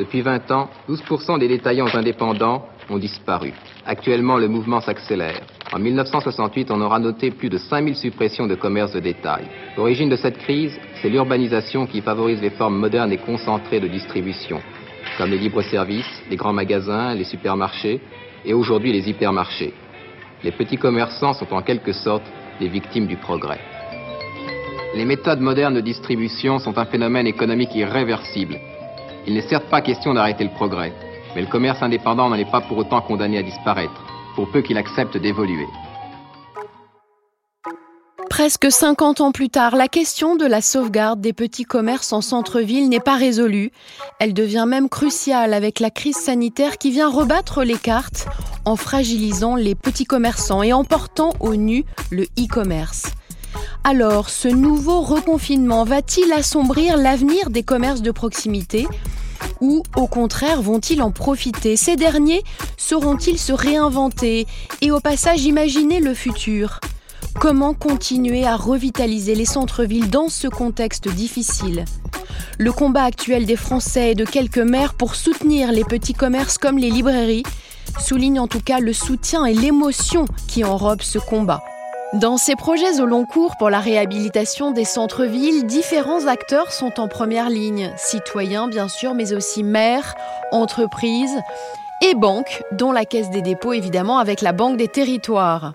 Depuis 20 ans, 12% des détaillants indépendants ont disparu. Actuellement, le mouvement s'accélère. En 1968, on aura noté plus de 5000 suppressions de commerces de détail. L'origine de cette crise, c'est l'urbanisation qui favorise les formes modernes et concentrées de distribution, comme les libres-services, les grands magasins, les supermarchés et aujourd'hui les hypermarchés. Les petits commerçants sont en quelque sorte les victimes du progrès. Les méthodes modernes de distribution sont un phénomène économique irréversible il n'est certes pas question d'arrêter le progrès, mais le commerce indépendant n'en est pas pour autant condamné à disparaître, pour peu qu'il accepte d'évoluer. Presque 50 ans plus tard, la question de la sauvegarde des petits commerces en centre-ville n'est pas résolue. Elle devient même cruciale avec la crise sanitaire qui vient rebattre les cartes en fragilisant les petits commerçants et en portant au nu le e-commerce. Alors, ce nouveau reconfinement va-t-il assombrir l'avenir des commerces de proximité? Ou au contraire vont-ils en profiter? Ces derniers sauront-ils se réinventer? Et au passage imaginer le futur. Comment continuer à revitaliser les centres-villes dans ce contexte difficile? Le combat actuel des Français et de quelques maires pour soutenir les petits commerces comme les librairies souligne en tout cas le soutien et l'émotion qui enrobent ce combat. Dans ces projets au long cours pour la réhabilitation des centres-villes, différents acteurs sont en première ligne, citoyens bien sûr, mais aussi maires, entreprises et banques, dont la Caisse des dépôts évidemment avec la Banque des territoires.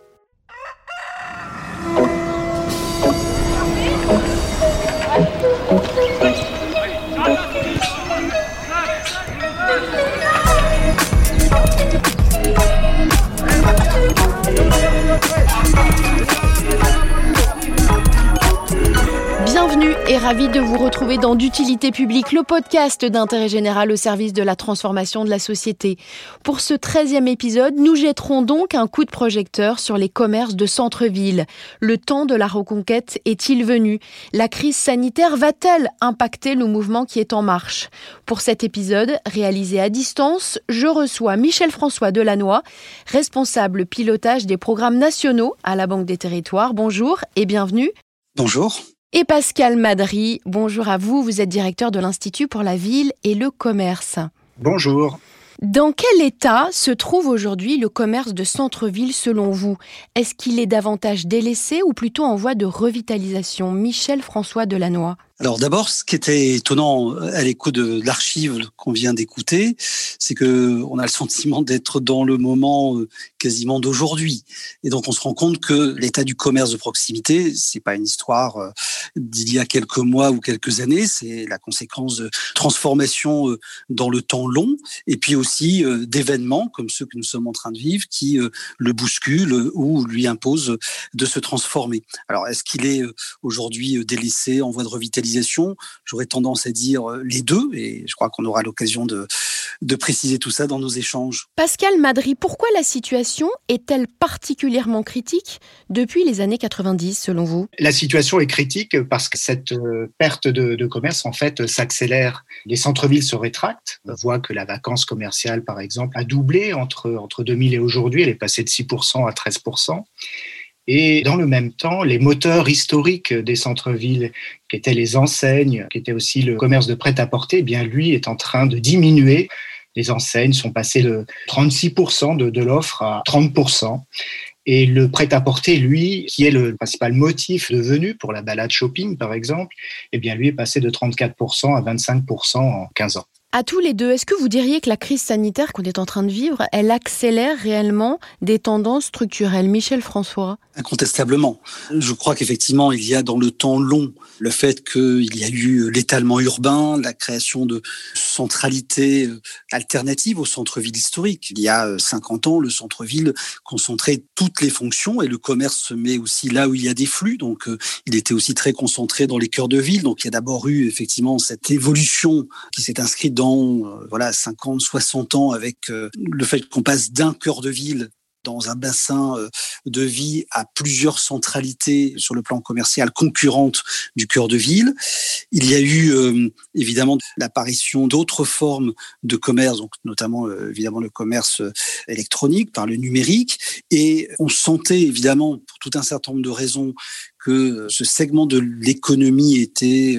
Et ravi de vous retrouver dans d'utilité publique, le podcast d'intérêt général au service de la transformation de la société. Pour ce 13e épisode, nous jetterons donc un coup de projecteur sur les commerces de centre-ville. Le temps de la reconquête est-il venu? La crise sanitaire va-t-elle impacter le mouvement qui est en marche? Pour cet épisode, réalisé à distance, je reçois Michel François Delannoy, responsable pilotage des programmes nationaux à la Banque des Territoires. Bonjour et bienvenue. Bonjour et Pascal Madry. Bonjour à vous, vous êtes directeur de l'Institut pour la ville et le commerce. Bonjour. Dans quel état se trouve aujourd'hui le commerce de centre-ville selon vous? Est-ce qu'il est davantage délaissé ou plutôt en voie de revitalisation? Michel François Delannoy. Alors d'abord, ce qui était étonnant à l'écoute de l'archive qu'on vient d'écouter, c'est que on a le sentiment d'être dans le moment euh, quasiment d'aujourd'hui. Et donc on se rend compte que l'état du commerce de proximité, c'est pas une histoire euh, d'il y a quelques mois ou quelques années, c'est la conséquence de transformations euh, dans le temps long, et puis aussi d'événements comme ceux que nous sommes en train de vivre qui le bousculent ou lui imposent de se transformer. Alors est-ce qu'il est aujourd'hui délaissé en voie de revitalisation J'aurais tendance à dire euh, les deux, et je crois qu'on aura l'occasion de, de préciser tout ça dans nos échanges. Pascal Madry, pourquoi la situation est-elle particulièrement critique depuis les années 90 selon vous? La situation est critique parce que cette euh, perte de, commerce en fait s'accélère. Les centres-villes se rétractent. On voit que la vacance commerciale par exemple a doublé entre, entre 2000 et aujourd'hui. Elle est passée de 6% à 13%. Et dans le même temps, les moteurs historiques des centres-villes, qui étaient les enseignes, qui étaient aussi le commerce de prêt-à-porter, eh bien lui est en train de diminuer. Les enseignes sont passées de 36% de, de l'offre à 30%. Et le prêt-à-porter, lui, qui est le principal motif de venue pour la balade shopping, par exemple, eh bien, lui est passé de 34% à 25% en 15 ans. À tous les deux, est-ce que vous diriez que la crise sanitaire qu'on est en train de vivre, elle accélère réellement des tendances structurelles Michel François? Incontestablement. Je crois qu'effectivement, il y a dans le temps long le fait qu'il y a eu l'étalement urbain, la création de centralités euh, alternatives au centre-ville historique. Il y a 50 euh, ans, le centre-ville concentrait toutes les fonctions et le commerce se met aussi là où il y a des flux. Donc, euh, il était aussi très concentré dans les cœurs de ville. Donc, il y a d'abord eu effectivement cette évolution qui s'est inscrite dans voilà 50, 60 ans avec le fait qu'on passe d'un cœur de ville dans un bassin euh, de vie à plusieurs centralités sur le plan commercial concurrentes du cœur de ville. Il y a eu euh, évidemment l'apparition d'autres formes de commerce, donc notamment euh, évidemment le commerce électronique par le numérique, et on sentait évidemment pour tout un certain nombre de raisons que ce segment de l'économie était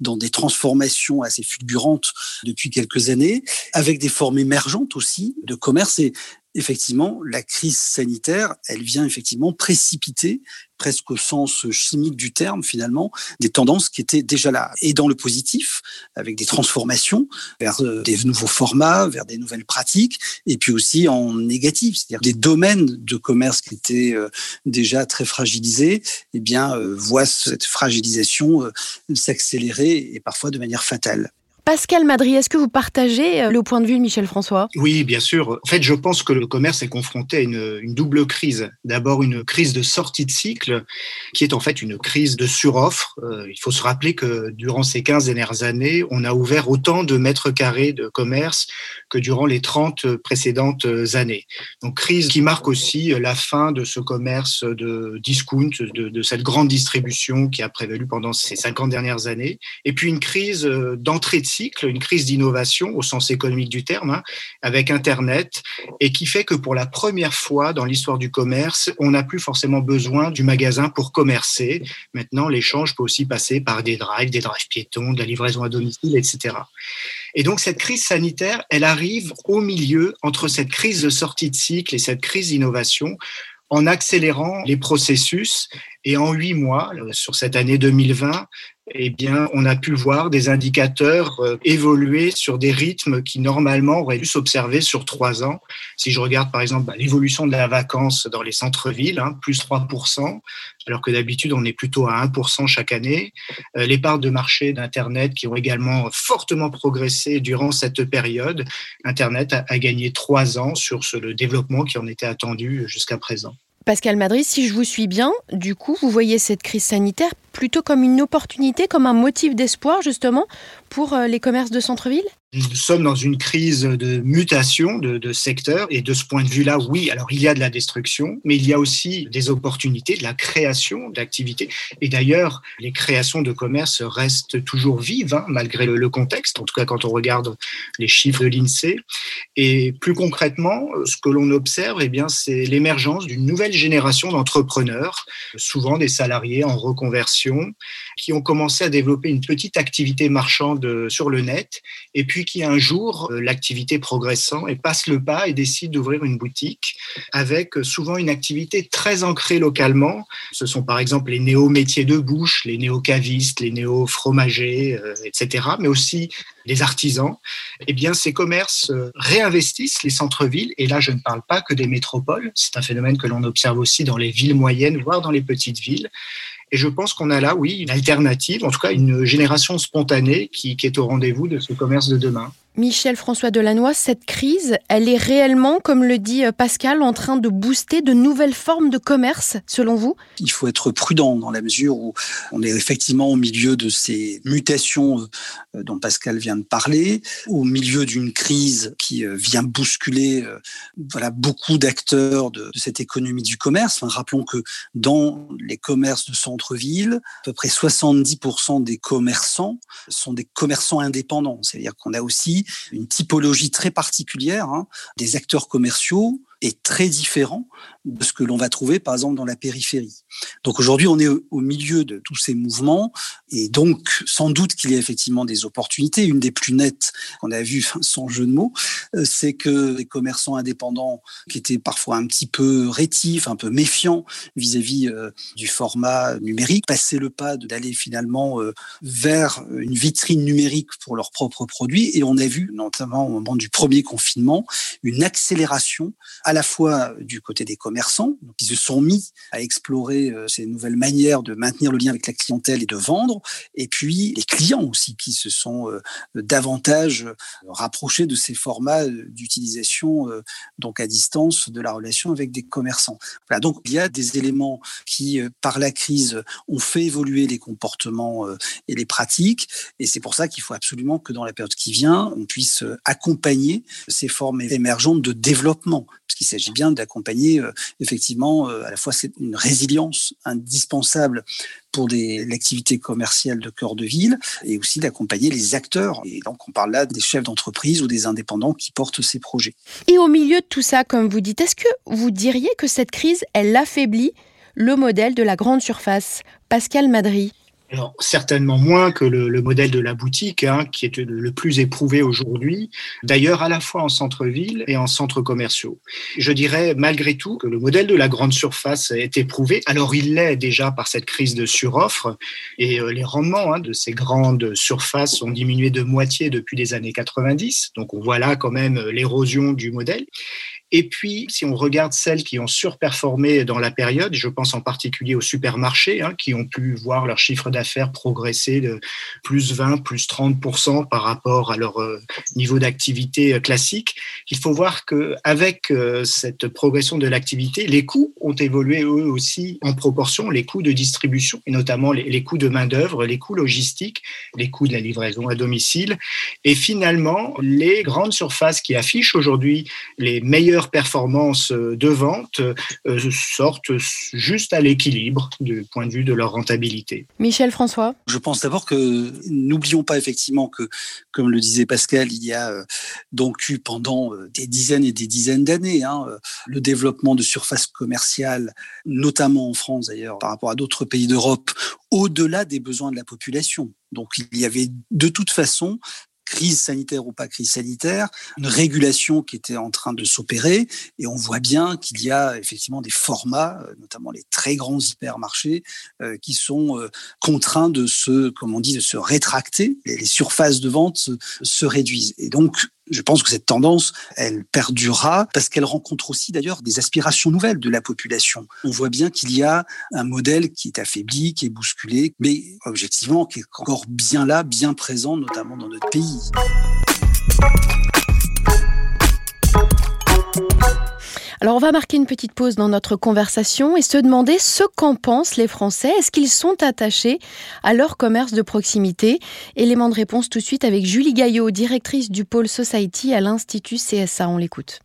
dans des transformations assez fulgurantes depuis quelques années, avec des formes émergentes aussi de commerce. Et effectivement, la crise sanitaire, elle vient effectivement précipiter, presque au sens chimique du terme finalement, des tendances qui étaient déjà là. Et dans le positif, avec des transformations vers euh, des nouveaux formats, vers des nouvelles pratiques, et puis aussi en négatif, c'est-à-dire des domaines de commerce qui étaient euh, déjà très fragilisés, eh bien, euh, voient cette fragilisation s'accélérer et parfois de manière fatale. Pascal Madry, est-ce que vous partagez euh, le point de vue de Michel François? Oui, bien sûr. En fait, je pense que le commerce est confronté à une, double crise. D'abord, une crise de sortie de cycle, qui est en fait une crise de suroffre. Euh, il faut se rappeler que durant ces 15 dernières années, on a ouvert autant de mètres carrés de commerce que durant les 30 précédentes années. Donc, crise qui marque aussi la fin de ce commerce de discount, de, de cette grande distribution qui a prévalu pendant ces 50 dernières années. Et puis, une crise d'entrée de une crise d'innovation au sens économique du terme, hein, avec Internet, et qui fait que pour la première fois dans l'histoire du commerce, on n'a plus forcément besoin du magasin pour commercer. Maintenant, l'échange peut aussi passer par des drives, des drives piétons, de la livraison à domicile, etc. Et donc cette crise sanitaire, elle arrive au milieu entre cette crise de sortie de cycle et cette crise d'innovation en accélérant les processus. Et en huit mois, euh, sur cette année 2020, eh bien, on a pu voir des indicateurs euh, évoluer sur des rythmes qui normalement auraient dû s'observer sur trois ans. Si je regarde par exemple bah, l'évolution de la vacance dans les centres-villes, hein, plus 3%, alors que d'habitude on est plutôt à 1% chaque année. Euh, les parts de marché d'Internet qui ont également fortement progressé durant cette période. Internet a, gagné trois ans sur le développement qui en était attendu jusqu'à présent. Pascal Madrid, si je vous suis bien, du coup, vous voyez cette crise sanitaire plutôt comme une opportunité, comme un motif d'espoir justement pour euh, les commerces de centre-ville? Nous sommes dans une crise de mutation de, de, secteur et de ce point de vue-là, oui, alors il y a de la destruction, mais il y a aussi des opportunités, de la création d'activités. Et d'ailleurs, les créations de commerce restent toujours vives, hein, malgré le, contexte, en tout cas quand on regarde les chiffres de l'INSEE. Et plus concrètement, ce que l'on observe, eh c'est l'émergence d'une nouvelle génération d'entrepreneurs, souvent des salariés en reconversion, qui ont commencé à développer une petite activité marchande sur le net et puis qui un jour, euh, l'activité progressant, et passe le pas et décide d'ouvrir une boutique avec euh, souvent une activité très ancrée localement. Ce sont par exemple les néo-métiers de bouche, les néo-cavistes, les néo-fromagers, euh, etc., mais aussi les artisans. Eh bien, ces commerces réinvestissent les centres-villes, et là, je ne parle pas que des métropoles, c'est un phénomène que l'on observe aussi dans les villes moyennes, voire dans les petites villes. Et je pense qu'on a là, oui, une alternative, en tout cas une génération spontanée qui, est au rendez-vous de ce commerce de demain. Michel François Delannoy, cette crise, elle est réellement, comme le dit euh, Pascal, en train de booster de nouvelles formes de commerce, selon vous? Il faut être prudent dans la mesure où on est effectivement au milieu de ces mutations euh, dont Pascal vient de parler, au milieu d'une crise qui euh, vient bousculer voilà, beaucoup d'acteurs de, cette économie du commerce. rappelons que dans les commerces de centre-ville, à peu près 70% des commerçants sont des commerçants indépendants. C'est-à-dire qu'on a aussi une typologie très particulière hein, des acteurs commerciaux est très différent de ce que l'on va trouver, par exemple, dans la périphérie. Donc aujourd'hui, on est au milieu de tous ces mouvements, et donc sans doute qu'il y a effectivement des opportunités. Une des plus nettes qu'on a vues, sans jeu de mots, euh, c'est que les commerçants indépendants, qui étaient parfois un petit peu rétifs, un peu méfiants vis-à-vis euh, du format numérique, passaient le pas d'aller finalement euh, vers une vitrine numérique pour leurs propres produits. Et on a vu, notamment au moment du premier confinement, une accélération à la fois du côté des commerçants, qui se sont mis à explorer euh, ces nouvelles manières de maintenir le lien avec la clientèle et de vendre, et puis les clients aussi, qui se sont euh, davantage euh, rapprochés de ces formats d'utilisation donc à distance de la relation avec des commerçants. Donc il y a des éléments qui, par la crise, ont fait évoluer les comportements et les pratiques, et c'est pour ça qu'il faut absolument que dans la période qui vient, on puisse accompagner ces formes émergentes de développement parce qu'il s'agit bien d'accompagner euh, effectivement euh, à la fois une résilience indispensable pour l'activité commerciale de cœur de ville et aussi d'accompagner les acteurs. Et donc on parle là des chefs d'entreprise ou des indépendants qui portent ces projets. Et au milieu de tout ça, comme vous dites, est-ce que vous diriez que cette crise, elle affaiblit le modèle de la grande surface? Pascal Madry. Alors, certainement moins que le, modèle de la boutique, hein, qui est le plus éprouvé aujourd'hui, d'ailleurs à la fois en centre-ville et en centres commerciaux. Je dirais malgré tout que le modèle de la grande surface est éprouvé. Alors, il l'est déjà par cette crise de suroffre et euh, les rendements hein, de ces grandes surfaces ont diminué de moitié depuis les années 90. Donc, on voit là quand même l'érosion du modèle. Et puis, si on regarde celles qui ont surperformé dans la période, je pense en particulier aux supermarchés, hein, qui ont pu voir leur chiffre d'affaires progresser de plus 20, plus 30% par rapport à leur euh, niveau d'activité euh, classique, il faut voir qu'avec euh, cette progression de l'activité, les coûts ont évolué eux aussi en proportion, les coûts de distribution, et notamment les, les coûts de main-d'œuvre, les coûts logistiques, les coûts de la livraison à domicile. Et finalement, les grandes surfaces qui affichent aujourd'hui les meilleurs performances euh, de vente euh, sortent juste à l'équilibre du point de vue de leur rentabilité. Michel François Je pense d'abord que n'oublions pas effectivement que, comme le disait Pascal, il y a euh, donc eu pendant des dizaines et des dizaines d'années hein, le développement de surfaces commerciales, notamment en France d'ailleurs, par rapport à d'autres pays d'Europe, au-delà des besoins de la population. Donc il y avait de toute façon crise sanitaire ou pas crise sanitaire, une régulation qui était en train de s'opérer, et on voit bien qu'il y a effectivement des formats, euh, notamment les très grands hypermarchés, euh, qui sont euh, contraints de se, comme on dit, de se rétracter. Les, surfaces de vente se, se réduisent. Et donc, je pense que cette tendance, elle perdurera parce qu'elle rencontre aussi d'ailleurs des aspirations nouvelles de la population. On voit bien qu'il y a un modèle qui est affaibli, qui est bousculé, mais objectivement qui est encore bien là, bien présent, notamment dans notre pays. Alors on va marquer une petite pause dans notre conversation et se demander ce qu'en pensent les Français. Est-ce qu'ils sont attachés à leur commerce de proximité? Élément de réponse tout de suite avec Julie Gaillot, directrice du pôle Society à l'Institut CSA. On l'écoute.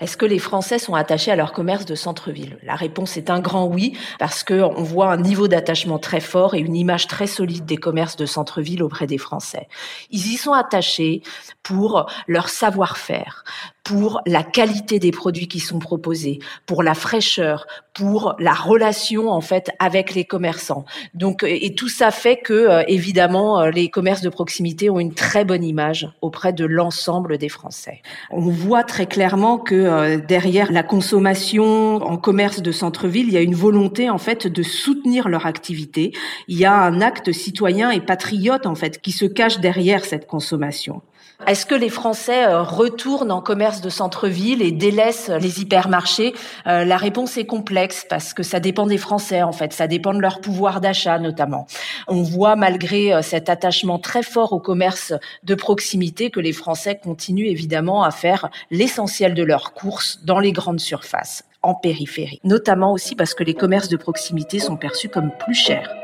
Est-ce que les Français sont attachés à leur commerce de centre-ville? La réponse est un grand oui, parce qu'on voit un niveau d'attachement très fort et une image très solide des commerces de centre-ville auprès des Français. Ils y sont attachés pour leur savoir-faire, pour la qualité des produits qui sont proposés, pour la fraîcheur, pour la relation en fait avec les commerçants. Donc et tout ça fait que euh, évidemment euh, les commerces de proximité ont une très bonne image auprès de l'ensemble des Français. On voit très clairement que euh, derrière la consommation en commerce de centre-ville, il y a une volonté en fait de soutenir leur activité. Il y a un acte citoyen et patriote en fait qui se cache derrière cette consommation. Est-ce que les Français euh, retournent en commerce de centre-ville et délaissent les hypermarchés? Euh, La réponse est complexe parce que ça dépend des Français en fait, ça dépend de leur pouvoir d'achat notamment. On voit malgré euh, cet attachement très fort au commerce de proximité que les Français continuent évidemment à faire l'essentiel de leurs courses dans les grandes surfaces en périphérie, notamment aussi parce que les commerces de proximité sont perçus comme plus chers.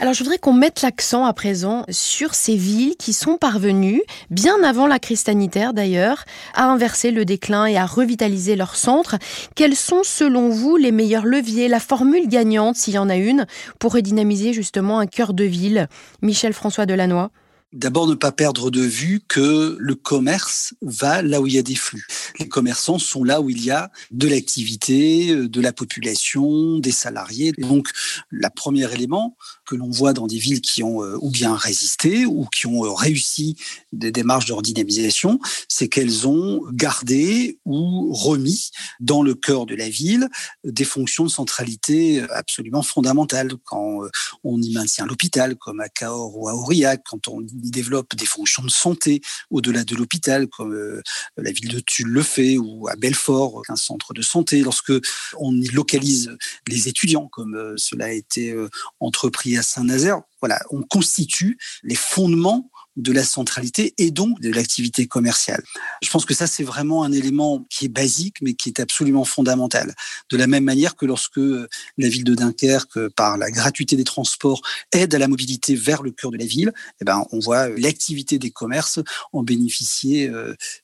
Alors je voudrais qu'on mette l'accent à présent sur ces villes qui sont parvenues, bien avant la crise sanitaire d'ailleurs, à inverser le déclin et à revitaliser leur centre. Quels sont selon vous les meilleurs leviers, la formule gagnante s'il y en a une, pour redynamiser justement un cœur de ville? Michel François Delannoy D'abord, ne pas perdre de vue que le commerce va là où il y a des flux. Les commerçants sont là où il y a de l'activité, euh, de la population, des salariés. Donc, le premier élément que l'on voit dans des villes qui ont euh, ou bien résisté ou qui ont euh, réussi des démarches de redynamisation, c'est qu'elles ont gardé ou remis dans le cœur de la ville des fonctions de centralité absolument fondamentales. Quand on y maintient l'hôpital, comme à Cahors ou à Aurillac, quand on développe des fonctions de santé au-delà de l'hôpital, comme euh, la ville de Tulle le fait, ou à Belfort, un centre de santé. Lorsque on y localise les étudiants, comme euh, cela a été euh, entrepris à Saint-Nazaire, voilà, on constitue les fondements de la centralité et donc de l'activité commerciale. Je pense que ça, c'est vraiment un élément qui est basique, mais qui est absolument fondamental. De la même manière que lorsque euh, la ville de Dunkerque, euh, par la gratuité des transports, aide à la mobilité vers le cœur de la ville, eh ben, on voit euh, l'activité des commerces en bénéficier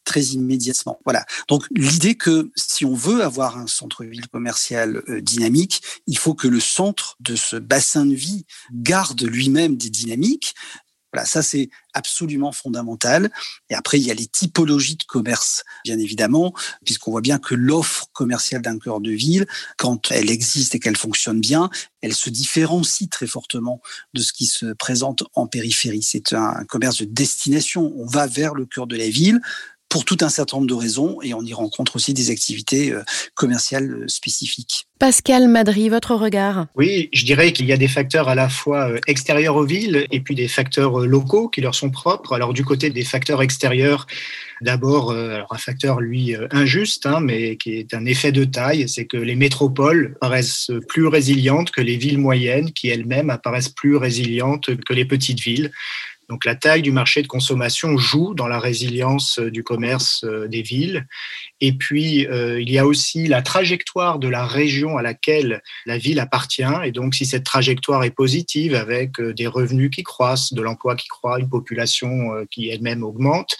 très immédiatement. Voilà. Donc, l'idée que si on veut avoir un centre-ville commercial dynamique, il faut que le centre de ce bassin de vie garde lui-même des dynamiques, Voilà, ça c'est absolument fondamental. Et après, il y a les typologies de commerce, bien évidemment, puisqu'on voit bien que l'offre commerciale d'un cœur de ville, quand elle existe et qu'elle fonctionne bien, elle se différencie très fortement de ce qui se présente en périphérie. C'est un commerce de destination. On va vers le cœur de la ville pour tout un certain nombre de raisons et on y rencontre aussi des activités euh, commerciales euh, spécifiques. Pascal Madry, votre regard? Oui, je dirais qu'il y a des facteurs à la fois euh, extérieurs aux villes et puis des facteurs locaux qui leur sont propres. Alors du côté des facteurs extérieurs, d'abord un facteur lui injuste, hein, mais qui est un effet de taille, c'est que les métropoles paraissent plus résilientes que les villes moyennes, qui elles-mêmes apparaissent plus résilientes que les petites villes. Donc la taille du marché de consommation joue dans la résilience euh, du commerce euh, des villes. Et puis, euh, il y a aussi la trajectoire de la région à laquelle la ville appartient. Et donc, si cette trajectoire est positive, avec des revenus qui croissent, de l'emploi qui croît, une population qui elle-même augmente,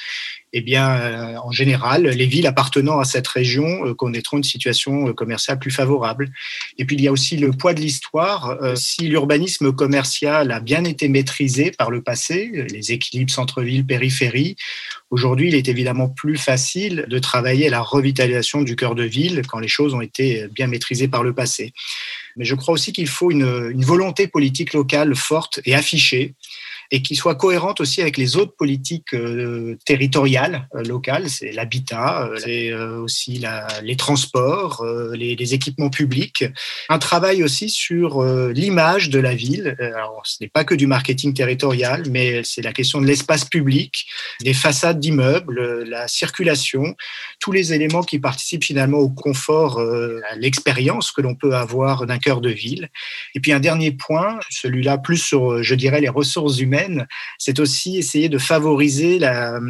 eh bien, euh, en général, les villes appartenant à cette région euh, connaîtront une situation euh, commerciale plus favorable. Et puis, il y a aussi le poids de l'histoire. si l'urbanisme commercial a bien été maîtrisé par le passé, les équilibres centre-ville, périphérie, aujourd'hui, il est évidemment plus facile de travailler à la revitalisation du cœur de ville quand les choses ont été bien maîtrisées par le passé. Mais je crois aussi qu'il faut une, une volonté politique locale forte et affichée et qui soit cohérente aussi avec les autres politiques euh, territoriales euh, locales. C'est l'habitat, euh, c'est aussi les transports, les, les, équipements publics. Un travail aussi sur l'image de la ville. Alors, ce n'est pas que du marketing territorial, mais c'est la question de l'espace public, des façades d'immeubles, la circulation, tous les éléments qui participent finalement au confort, à l'expérience que l'on peut avoir d'un cœur de ville. Et puis un dernier point, celui-là plus sur, je dirais, les ressources humaines c'est aussi essayer de favoriser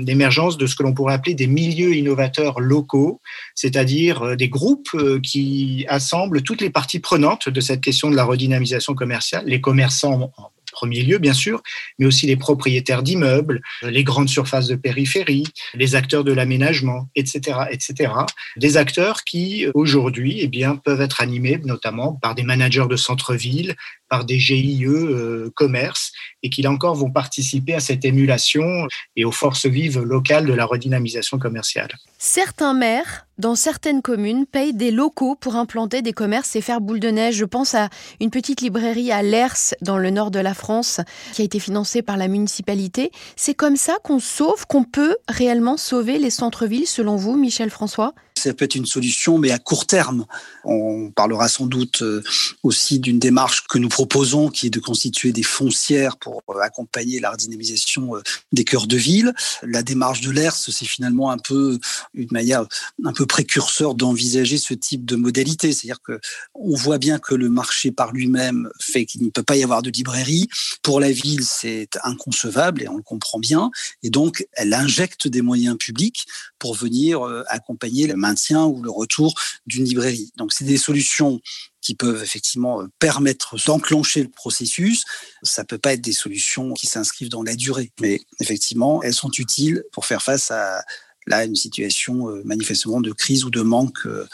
l'émergence de ce que l'on pourrait appeler des milieux innovateurs locaux, c'est-à-dire euh, des groupes euh, qui assemblent toutes les parties prenantes de cette question de la redynamisation commerciale, les commerçants en premier lieu, bien sûr, mais aussi les propriétaires d'immeubles, les grandes surfaces de périphérie, les acteurs de l'aménagement, etc., etc. Des acteurs qui, aujourd'hui, eh bien, peuvent être animés notamment par des managers de centre-ville, par des GIE euh, commerce et qui là encore vont participer à cette émulation et aux forces vives locales de la redynamisation commerciale. Certains maires, dans certaines communes, payent des locaux pour implanter des commerces et faire boule de neige. Je pense à une petite librairie à Lers, dans le nord de la France, qui a été financée par la municipalité. C'est comme ça qu'on sauve, qu'on peut réellement sauver les centres-villes, selon vous, Michel François ça peut être une solution, mais à court terme. On parlera sans doute euh, aussi d'une démarche que nous proposons, qui est de constituer des foncières pour euh, accompagner la redynamisation euh, des cœurs de ville. La démarche de l'ERS, c'est finalement un peu une manière un peu précurseur d'envisager ce type de modalité. C'est-à-dire que on voit bien que le marché par lui-même fait qu'il ne peut pas y avoir de librairie. Pour la ville, c'est inconcevable et on le comprend bien. Et donc, elle injecte des moyens publics pour venir accompagner le maintien ou le retour d'une librairie. Donc, c'est des solutions qui peuvent effectivement euh, permettre d'enclencher le processus. Ça peut pas être des solutions qui s'inscrivent dans la durée, mais effectivement, elles sont utiles pour faire face à là une situation euh, manifestement de crise ou de manque euh,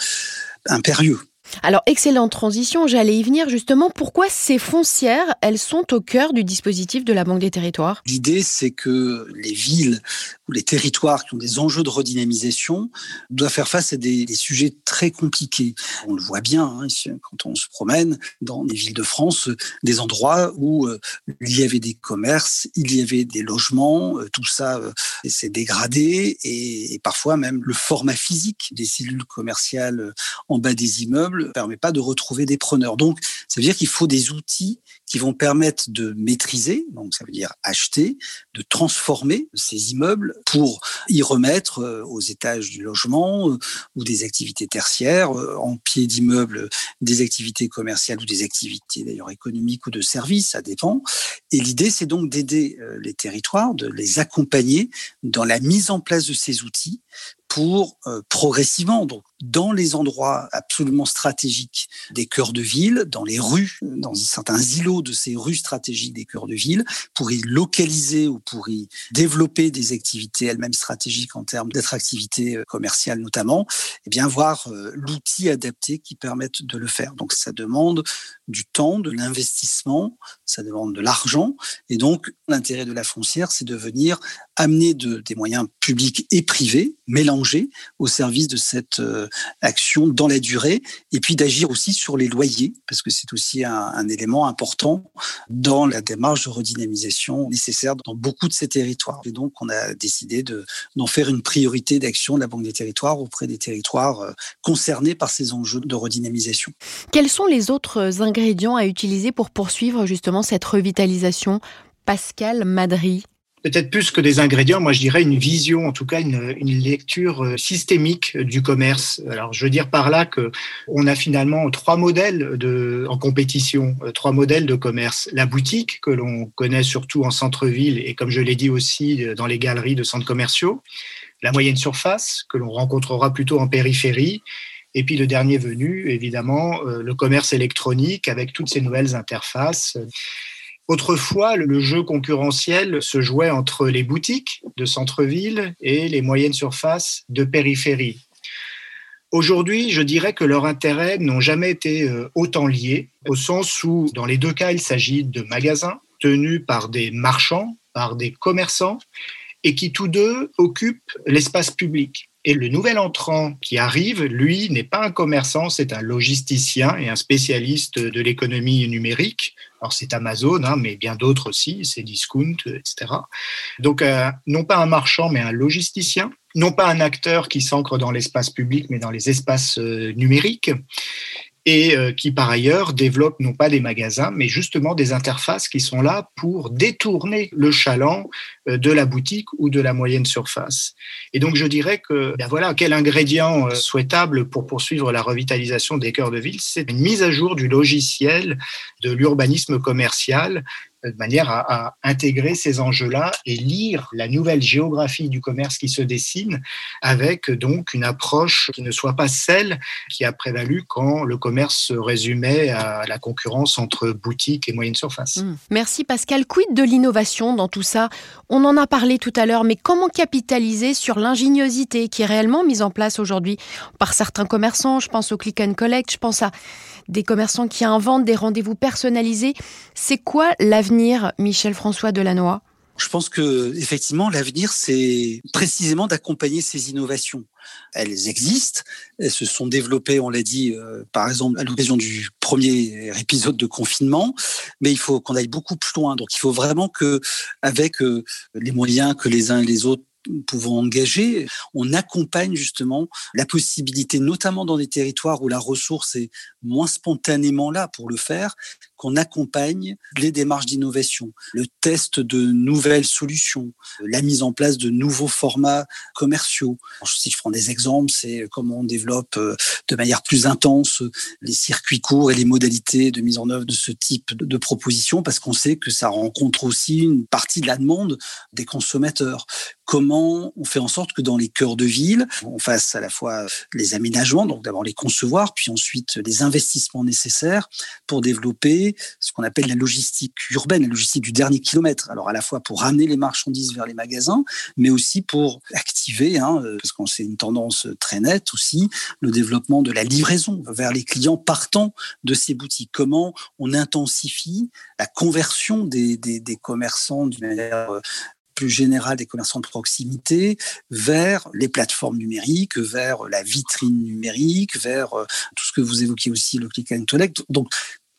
impérieux. Alors, excellente transition, j'allais y venir justement. Pourquoi ces foncières, elles sont au cœur du dispositif de la Banque des territoires? L'idée, c'est que les villes ou les territoires qui ont des enjeux de redynamisation doivent faire face à des, sujets très compliqués. On le voit bien hein, quand on se promène dans les villes de France, des endroits où euh, il y avait des commerces, il y avait des logements, euh, tout ça euh, s'est dégradé et, et, parfois même le format physique des cellules commerciales en bas des immeubles ne permet pas de retrouver des preneurs. Donc, ça veut dire qu'il faut des outils qui vont permettre de maîtriser, donc ça veut dire acheter, de transformer ces immeubles pour y remettre euh, aux étages du logement euh, ou des activités tertiaires, euh, en pied d'immeuble des activités commerciales ou des activités d'ailleurs économiques ou de services, ça dépend. Et l'idée, c'est donc d'aider les territoires, de les accompagner dans la mise en place de ces outils pour progressivement, donc dans les endroits absolument stratégiques des cœurs de ville, dans les dans certains îlots de ces rues stratégiques des cœurs de ville, pour y localiser ou pour y développer des activités elles-mêmes stratégiques en termes d'attractivité commerciale notamment, et eh bien avoir euh, l'outil adapté qui permette de le faire. Donc ça demande du temps, de l'investissement, ça demande de l'argent. Et donc, l'intérêt de la foncière, c'est de venir amener de, des moyens publics et privés mélangés au service de cette euh, action dans la durée, et puis d'agir aussi sur les loyers, parce que c'est aussi un, un, élément important dans la démarche de redynamisation nécessaire dans beaucoup de ces territoires. Et donc, on a décidé d'en faire une priorité d'action de la Banque des territoires auprès des territoires euh, concernés par ces enjeux de redynamisation. Quels sont les autres ingrédients à utiliser pour poursuivre justement cette revitalisation? Pascal Madry peut-être plus que des ingrédients, moi je dirais une vision, en tout cas une, lecture euh, systémique du commerce. Alors je veux dire par là que on a finalement trois modèles en compétition, euh, trois modèles de commerce. La boutique que l'on connaît surtout en centre-ville et comme je l'ai dit aussi euh, dans les galeries de centres commerciaux. La moyenne surface que l'on rencontrera plutôt en périphérie. Et puis le dernier venu, évidemment, le commerce électronique avec toutes ces nouvelles interfaces. Autrefois, le jeu concurrentiel se jouait entre les boutiques de centre-ville et les moyennes surfaces de périphérie. Aujourd'hui, je dirais que leurs intérêts n'ont jamais été euh, autant liés, au sens où, dans les deux cas, il s'agit de magasins tenus par des marchands, par des commerçants, et qui tous deux occupent l'espace public. Et le nouvel entrant qui arrive, lui, n'est pas un commerçant, c'est un logisticien et un spécialiste de l'économie numérique. Alors c'est Amazon, hein, mais bien d'autres aussi, c'est Discount, etc. Donc euh, non pas un marchand, mais un logisticien. Non pas un acteur qui s'ancre dans l'espace public, mais dans les espaces euh, numériques et euh, qui par ailleurs développe non pas des magasins, mais justement des interfaces qui sont là pour détourner le chaland euh, de la boutique ou de la moyenne surface. Et donc je dirais que ben voilà quel ingrédient euh, souhaitable pour poursuivre la revitalisation des cœurs de ville, c'est une mise à jour du logiciel de l'urbanisme commercial de manière à, intégrer ces enjeux-là et lire la nouvelle géographie du commerce qui se dessine avec donc une approche qui ne soit pas celle qui a prévalu quand le commerce se résumait à la concurrence entre boutiques et moyenne surface. Mmh. Merci Pascal. Quid de l'innovation dans tout ça? On en a parlé tout à l'heure, mais comment capitaliser sur l'ingéniosité qui est réellement mise en place aujourd'hui? Par certains commerçants Je pense au click and collect, je pense à des commerçants qui inventent des rendez-vous personnalisés. C'est quoi l'avenir, Michel François Delannoy? Je pense que effectivement l'avenir c'est précisément d'accompagner ces innovations. Elles existent, elles se sont développées, on l'a dit euh, par exemple à l'occasion du premier épisode de confinement, mais il faut qu'on aille beaucoup plus loin. Donc il faut vraiment que avec euh, les moyens que les uns et les autres pouvons engager, on accompagne justement la possibilité, notamment dans des territoires où la ressource est moins spontanément là pour le faire, qu'on accompagne les démarches d'innovation, le test de nouvelles solutions, la mise en place de nouveaux formats commerciaux. Si je prends des exemples, c'est comment on développe euh, de manière plus intense les circuits courts et les modalités de mise en œuvre de ce type de propositions, parce qu'on sait que ça rencontre aussi une partie de la demande des consommateurs. Comment on fait en sorte que dans les cœurs de ville, on fasse à la fois les aménagements, donc d'abord les concevoir, puis ensuite les investissements nécessaires pour développer ce qu'on appelle la logistique urbaine, la logistique du dernier kilomètre. Alors à la fois pour ramener les marchandises vers les magasins, mais aussi pour activer, hein, euh, parce qu'on c'est une tendance très nette aussi, le développement de la livraison vers les clients partant de ces boutiques. Comment on intensifie la conversion des, des, des commerçants d'une manière euh, plus générale des commerçants de proximité vers les plateformes numériques, vers la vitrine numérique, vers euh, tout ce que vous évoquiez aussi, le click and collect. Donc,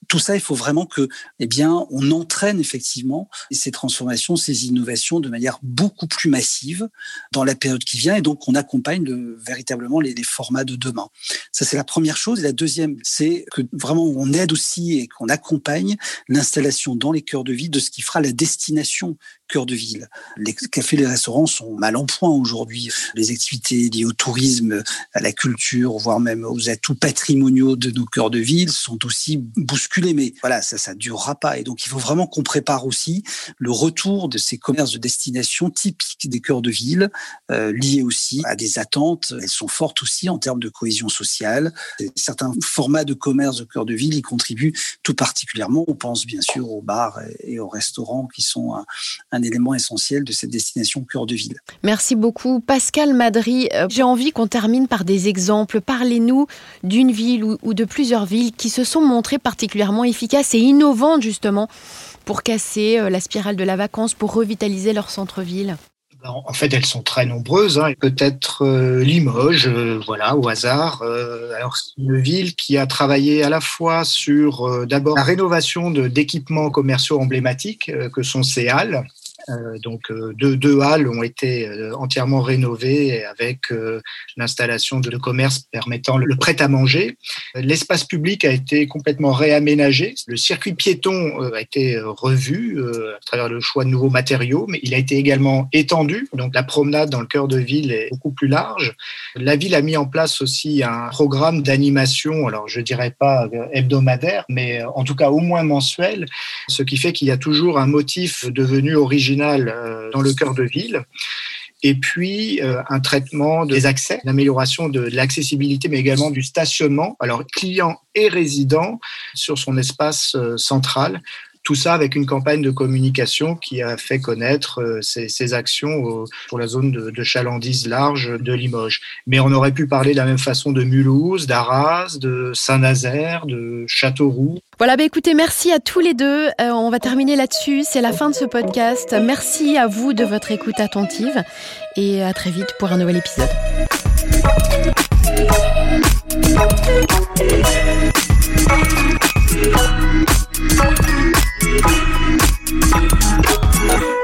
tout ça, il faut vraiment que, eh bien, on entraîne effectivement ces transformations, ces innovations de manière beaucoup plus massive dans la période qui vient, et donc on accompagne véritablement les, formats de demain. Ça, c'est la première chose. Et la deuxième, c'est que vraiment on aide aussi et qu'on accompagne l'installation dans les cœurs de ville de ce qui fera la destination cœur de ville. Les cafés, les restaurants sont mal en point aujourd'hui. Les activités liées au tourisme, à la culture, voire même aux atouts patrimoniaux de nos cœurs de ville sont aussi bousculées circuler, mais voilà, ça, ça durera pas. Et donc, il faut vraiment qu'on prépare aussi le retour de ces commerces de destination typiques des cœurs de ville, euh, liés aussi à des attentes. Elles sont fortes aussi en termes de cohésion sociale. Certains formats de commerce de cœur de ville y contribuent tout particulièrement. On pense bien sûr aux bars et aux restaurants qui sont un élément essentiel de cette destination cœur de ville. Merci beaucoup. Pascal Madry, euh, j'ai envie qu'on termine par des exemples. Parlez-nous d'une ville ou de plusieurs villes qui se sont montrées particulièrement efficaces et innovantes justement pour casser euh, la spirale de la vacance, pour revitaliser leur centre-ville en fait, elles sont très nombreuses. Hein. Peut-être euh, Limoges, voilà, au hasard. alors, c'est une ville qui a travaillé à la fois sur d'abord la rénovation d'équipements commerciaux emblématiques que sont ces halles, donc euh, deux, deux, halles ont été euh, entièrement rénovées avec l'installation de commerces permettant le prêt-à-manger. L'espace public a été complètement réaménagé. Le circuit piéton a été revu à travers le choix de nouveaux matériaux, mais il a été également étendu. Donc la promenade dans le cœur de ville est beaucoup plus large. La ville a mis en place aussi un programme d'animation, alors je dirais pas hebdomadaire, mais en tout cas au moins mensuel, ce qui fait qu'il y a toujours un motif devenu original euh, dans le cœur de ville. Et puis euh, un traitement des accès, l'amélioration de l'accessibilité, mais également du stationnement, alors client et résident sur son espace euh, central, tout ça avec une campagne de communication qui a fait connaître euh, ces, actions pour la zone de, chalandise large de Limoges. Mais on aurait pu parler de la même façon de Mulhouse, d'Arras, de Saint-Nazaire, de Châteauroux. Voilà, bah écoutez, merci à tous les deux. Euh, on va terminer là-dessus. C'est la fin de ce podcast. Merci à vous de votre écoute attentive et à très vite pour un nouvel épisode. Thank